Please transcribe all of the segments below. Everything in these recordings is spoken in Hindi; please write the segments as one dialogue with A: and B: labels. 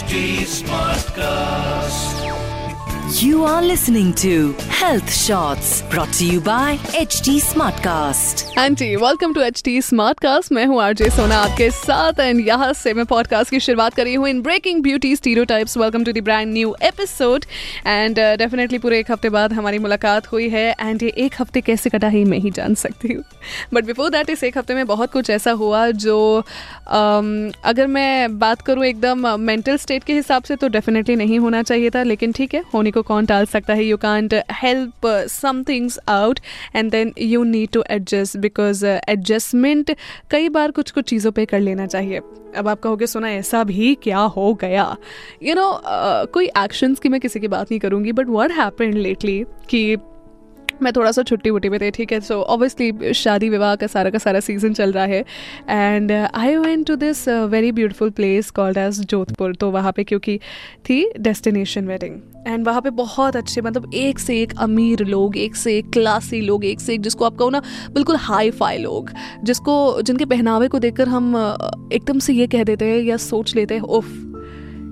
A: HD Smartcast.
B: You are listening to Health Shots brought to you by HT Smartcast.
C: To H T Smartcast मैं हूँ आरजे सोना आपके साथ एंड यहाँ से मैं पॉडकास्ट की शुरुआत कर हूँ in breaking beauty stereotypes welcome to the brand new episode and definitely पूरे एक हफ़्ते बाद हमारी मुलाकात हुई है एंड ये एक हफ़्ते कैसे कटा ही मैं ही जान सकती हूँ. बट बिफोर दैट इस एक हफ़्ते में बहुत कुछ ऐसा हुआ जो um, अगर मैं बात करूँ एकदम मेंटल स्टेट के हिसाब से तो डेफिनेटली नहीं होना चाहिए था लेकिन ठीक है होने को कौन टाल सकता है? You can't help some things out and then you need to adjust because adjustment कई बार कुछ कुछ चीज़ों पे कर लेना चाहिए। अब आप कहोगे सुना ऐसा भी क्या हो गया? You you know know, uh, कोई एक्शंस की मैं किसी की बात नहीं करूँगी बट वट हैपन लेटली कि मैं थोड़ा सा छुट्टी वुट्टी में थे ठीक है? सो ऑब्वियसली शादी विवाह का सारा का सारा सीज़न चल रहा है। And I went to this very beautiful place called as Jodhpur तो वहाँ पे क्योंकि थी डेस्टिनेशन वेडिंग एंड वहाँ पे बहुत अच्छे मतलब एक से एक अमीर लोग एक से एक क्लासी लोग एक से एक जिसको आप कहो ना बिल्कुल हाई फाई लोग जिसको जिनके पहनावे को देखकर हम uh, एकदम से ये कह देते हैं या सोच लेते हैं उफ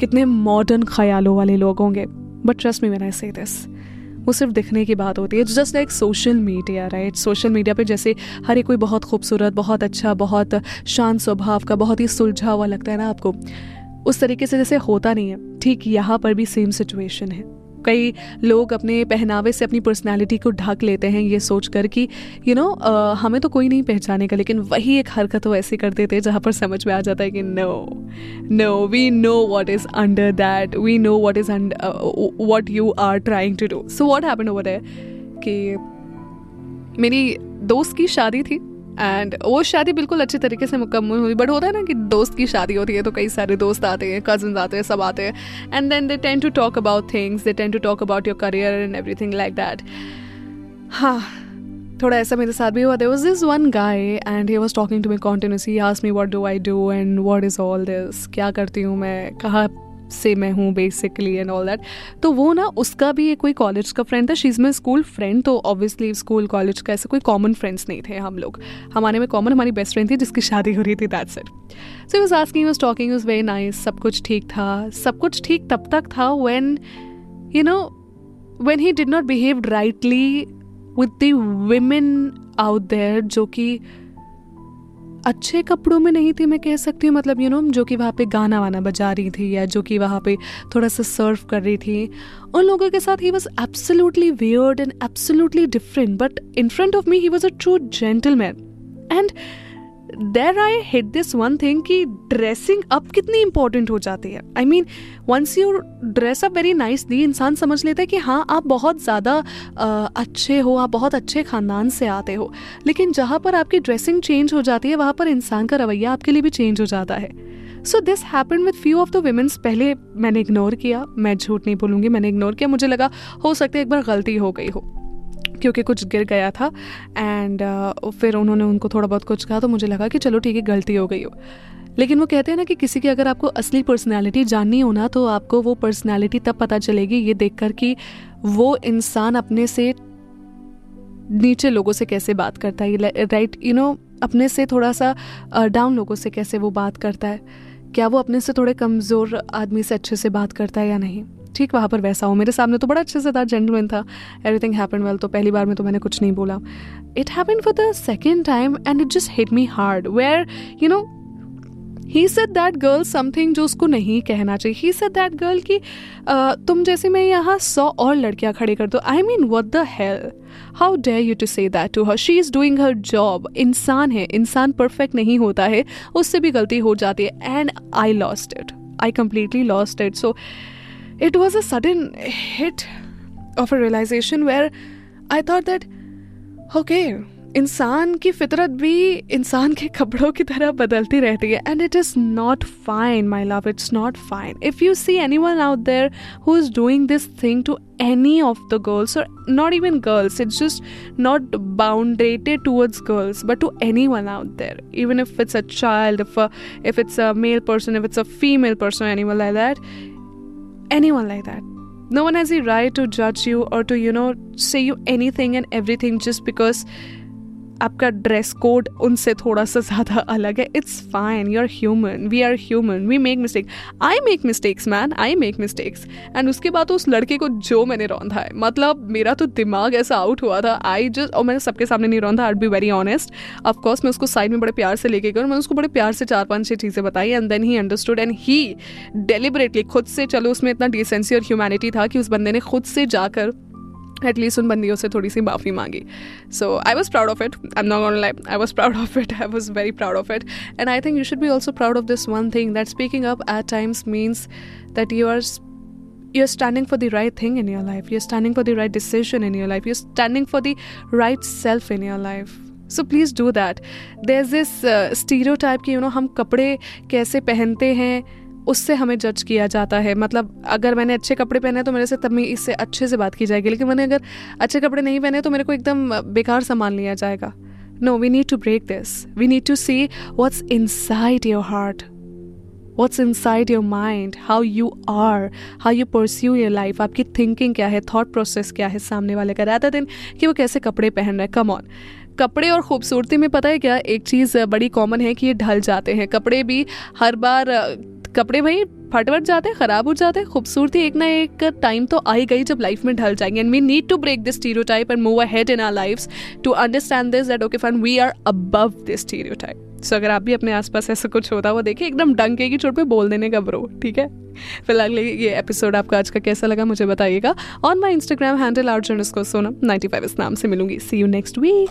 C: कितने मॉडर्न ख्यालों वाले लोग होंगे। But trust me man I say this वो सिर्फ़ दिखने की बात होती है। Just like social media right social media पे जैसे हर एक कोई बहुत खूबसूरत, बहुत अच्छा बहुत शांत स्वभाव का, बहुत ही सुलझा हुआ लगता है ना आपको। उस तरीके से जैसे होता नहीं है। ठीक, यहाँ पर भी सेम सिचुएशन है। कई लोग अपने पहनावे से अपनी पर्सनालिटी को ढक लेते हैं, ये सोच कर कि यू नो हमें तो कोई नहीं पहचानेगा, लेकिन वही एक हरकत वो ऐसी कर देते हैं जहाँ पर समझ में आ जाता है कि no no we know what is under that we know what is what you are trying to do so what happen over है कि मेरी दोस्त की शादी थी एंड वो शादी बिल्कुल अच्छे तरीके से मुकम्मल हुई बट होता है ना कि दोस्त की शादी होती है तो कई सारे दोस्त आते हैं कज़न आते हैं, सब आते हैं and then they tend to talk about things they tend to talk about your career and everything like that हाँ थोड़ा ऐसा मेरे साथ भी हुआ। There was this one guy and he was talking to me continuously ask me what do I do and what is all this क्या करती हूँ मैं? कहाँ से मैं हूँ बेसिकली एंड ऑल दैट तो वो ना, उसका भी एक कोई कॉलेज का फ्रेंड था. She is my school friend तो ऑब्वियसली स्कूल कॉलेज का ऐसे कोई कॉमन फ्रेंड्स नहीं थे हम लोग. हमारे में कॉमन हमारी बेस्ट फ्रेंड थी जिसकी शादी हो रही थी that it so was asking was talking was very nice सब कुछ ठीक था. सब कुछ ठीक तब तक था when you know when he did not behave rightly with the women out there जो कि अच्छे कपड़ों में नहीं थी मैं कह सकती हूँ मतलब यू you नो know, जो कि वहाँ पे गाना वाना बजा रही थी या जो कि वहाँ पे थोड़ा सा सर्व कर रही थी। उन लोगों के साथ he was absolutely weird and absolutely different but in front of me he was a true gentleman and there I hit this one thing कि ड्रेसिंग अप कितनी इंपॉर्टेंट हो जाती है। I mean once you dress up very nice the इंसान समझ लेता है कि हाँ आप बहुत ज़्यादा अच्छे हो, आप बहुत अच्छे ख़ानदान से आते हो। लेकिन जहाँ पर आपकी ड्रेसिंग चेंज हो जाती है, वहाँ पर इंसान का रवैया आपके लिए भी चेंज हो जाता है। So this happen with few of the womens पहले मैंने इग्नोर किया, मैं झूठ नहीं बोलूँगी, मैंने इग्नोर किया। मुझे लगा, हो सकता है एक बार गलती हो गई हो। क्योंकि कुछ गिर गया था एंड uh, फिर उन्होंने उनको थोड़ा बहुत कुछ कहा तो मुझे लगा कि चलो ठीक है गलती हो गई हो। लेकिन वो कहते हैं ना कि किसी की अगर आपको असली पर्सनैलिटी जाननी हो ना तो आपको वो पर्सनैलिटी तब पता चलेगी ये देखकर कि वो इंसान अपने से नीचे लोगों से कैसे बात करता है। राइट यू नो अपने से थोड़ा सा डाउन लोगों से कैसे वो बात करता है। क्या वो अपने से थोड़े कमज़ोर आदमी से अच्छे से बात करता है या नहीं? ठीक वहाँ पर वैसा हो। मेरे सामने तो बड़ा अच्छे से था जेंटलमैन था। एवरीथिंग हैपन वेल तो पहली बार में तो मैंने कुछ नहीं बोला। It happen for the second time and it just hit me hard where you know he said that girl something जो उसको नहीं कहना चाहिए। ही सेड दैट गर्ल कि तुम जैसे मैं यहाँ सौ और लड़कियाँ खड़े कर दो। I mean what the hell how dare you to say that to her she is doing her job इंसान है। इंसान परफेक्ट नहीं होता है। उससे भी गलती हो जाती है। And I lost it I completely lost it so it was a sudden hit of a realization where I thought that okay, इंसान की फितरत भी इंसान के कपड़ों की तरह बदलती रहती है and it is not fine my love it's not fine if you see anyone out there who is doing this thing to any of the girls or not even girls it's just not boundated towards girls but to anyone out there even if it's a child if a, if it's a male person if it's a female person or anyone like that anyone like that. No one has the right to judge you or to, you know, say you anything and everything just because आपका ड्रेस कोड उनसे थोड़ा सा ज़्यादा अलग है। It's fine you are human we are human we make mistake I make mistakes man I make mistakes and उसके बाद उस लड़के को जो मैंने रौंधा है मतलब मेरा तो दिमाग ऐसा आउट हुआ था आई जस्ट और मैंने सबके सामने नहीं रौंधा I be very honest of course मैं उसको साइड में बड़े प्यार से लेके गई और मैंने उसको बड़े प्यार से चार पाँच छः चीज़ें बताई and then he understood and he deliberately खुद से, चलो उसमें इतना डिसेंसी और ह्यूमैनिटी था कि उस बंदे ने खुद से जाकर एटलीस्ट उन बंदियों से थोड़ी सी माफ़ी मांगी। So I was proud of it I am not on life I was proud of it I was very proud of it and I think you should be also proud of this one thing that speaking up at times means that you are you are you're standing for the right thing in your life. You're standing for the right decision in your life. You're standing for the right self in your life. So please do that there is this stereotype की यू नो हम कपड़े कैसे पहनते हैं उससे हमें जज किया जाता है। मतलब अगर मैंने अच्छे कपड़े पहने तो मेरे से तब इससे अच्छे से बात की जाएगी, लेकिन मैंने अगर अच्छे कपड़े नहीं पहने तो मेरे को एकदम बेकार सामान लिया जाएगा। No we need to break this we need to see what's inside your heart what's inside your mind how you are how you pursue your life आपकी थिंकिंग क्या है? थाट प्रोसेस क्या है सामने वाले का? रहता दिन कि वो कैसे कपड़े पहन रहे कम ऑन कपड़े और खूबसूरती में पता है क्या? एक चीज़ बड़ी कॉमन है कि ये ढल जाते हैं। कपड़े भी हर बार कपड़े भाई फटवट जाते हैं खराब हो जाते हैं खूबसूरती एक ना एक टाइम तो आई गई जब लाइफ में ढल जाएँगे। And we need to break this stereotype and move ahead in our life to understand this that okay fine we are above this stereotype so अगर आप भी अपने आसपास ऐसा कुछ होता वो देखिए एकदम डंके की चोट पे बोल देने का ब्रो, ठीक है? फ़िलहाल ये एपिसोड आपका आज का कैसा लगा मुझे बताइएगा। On my Instagram handle at को सोना नाइन्टी फाइव इस नाम से मिलूँगी। See you next week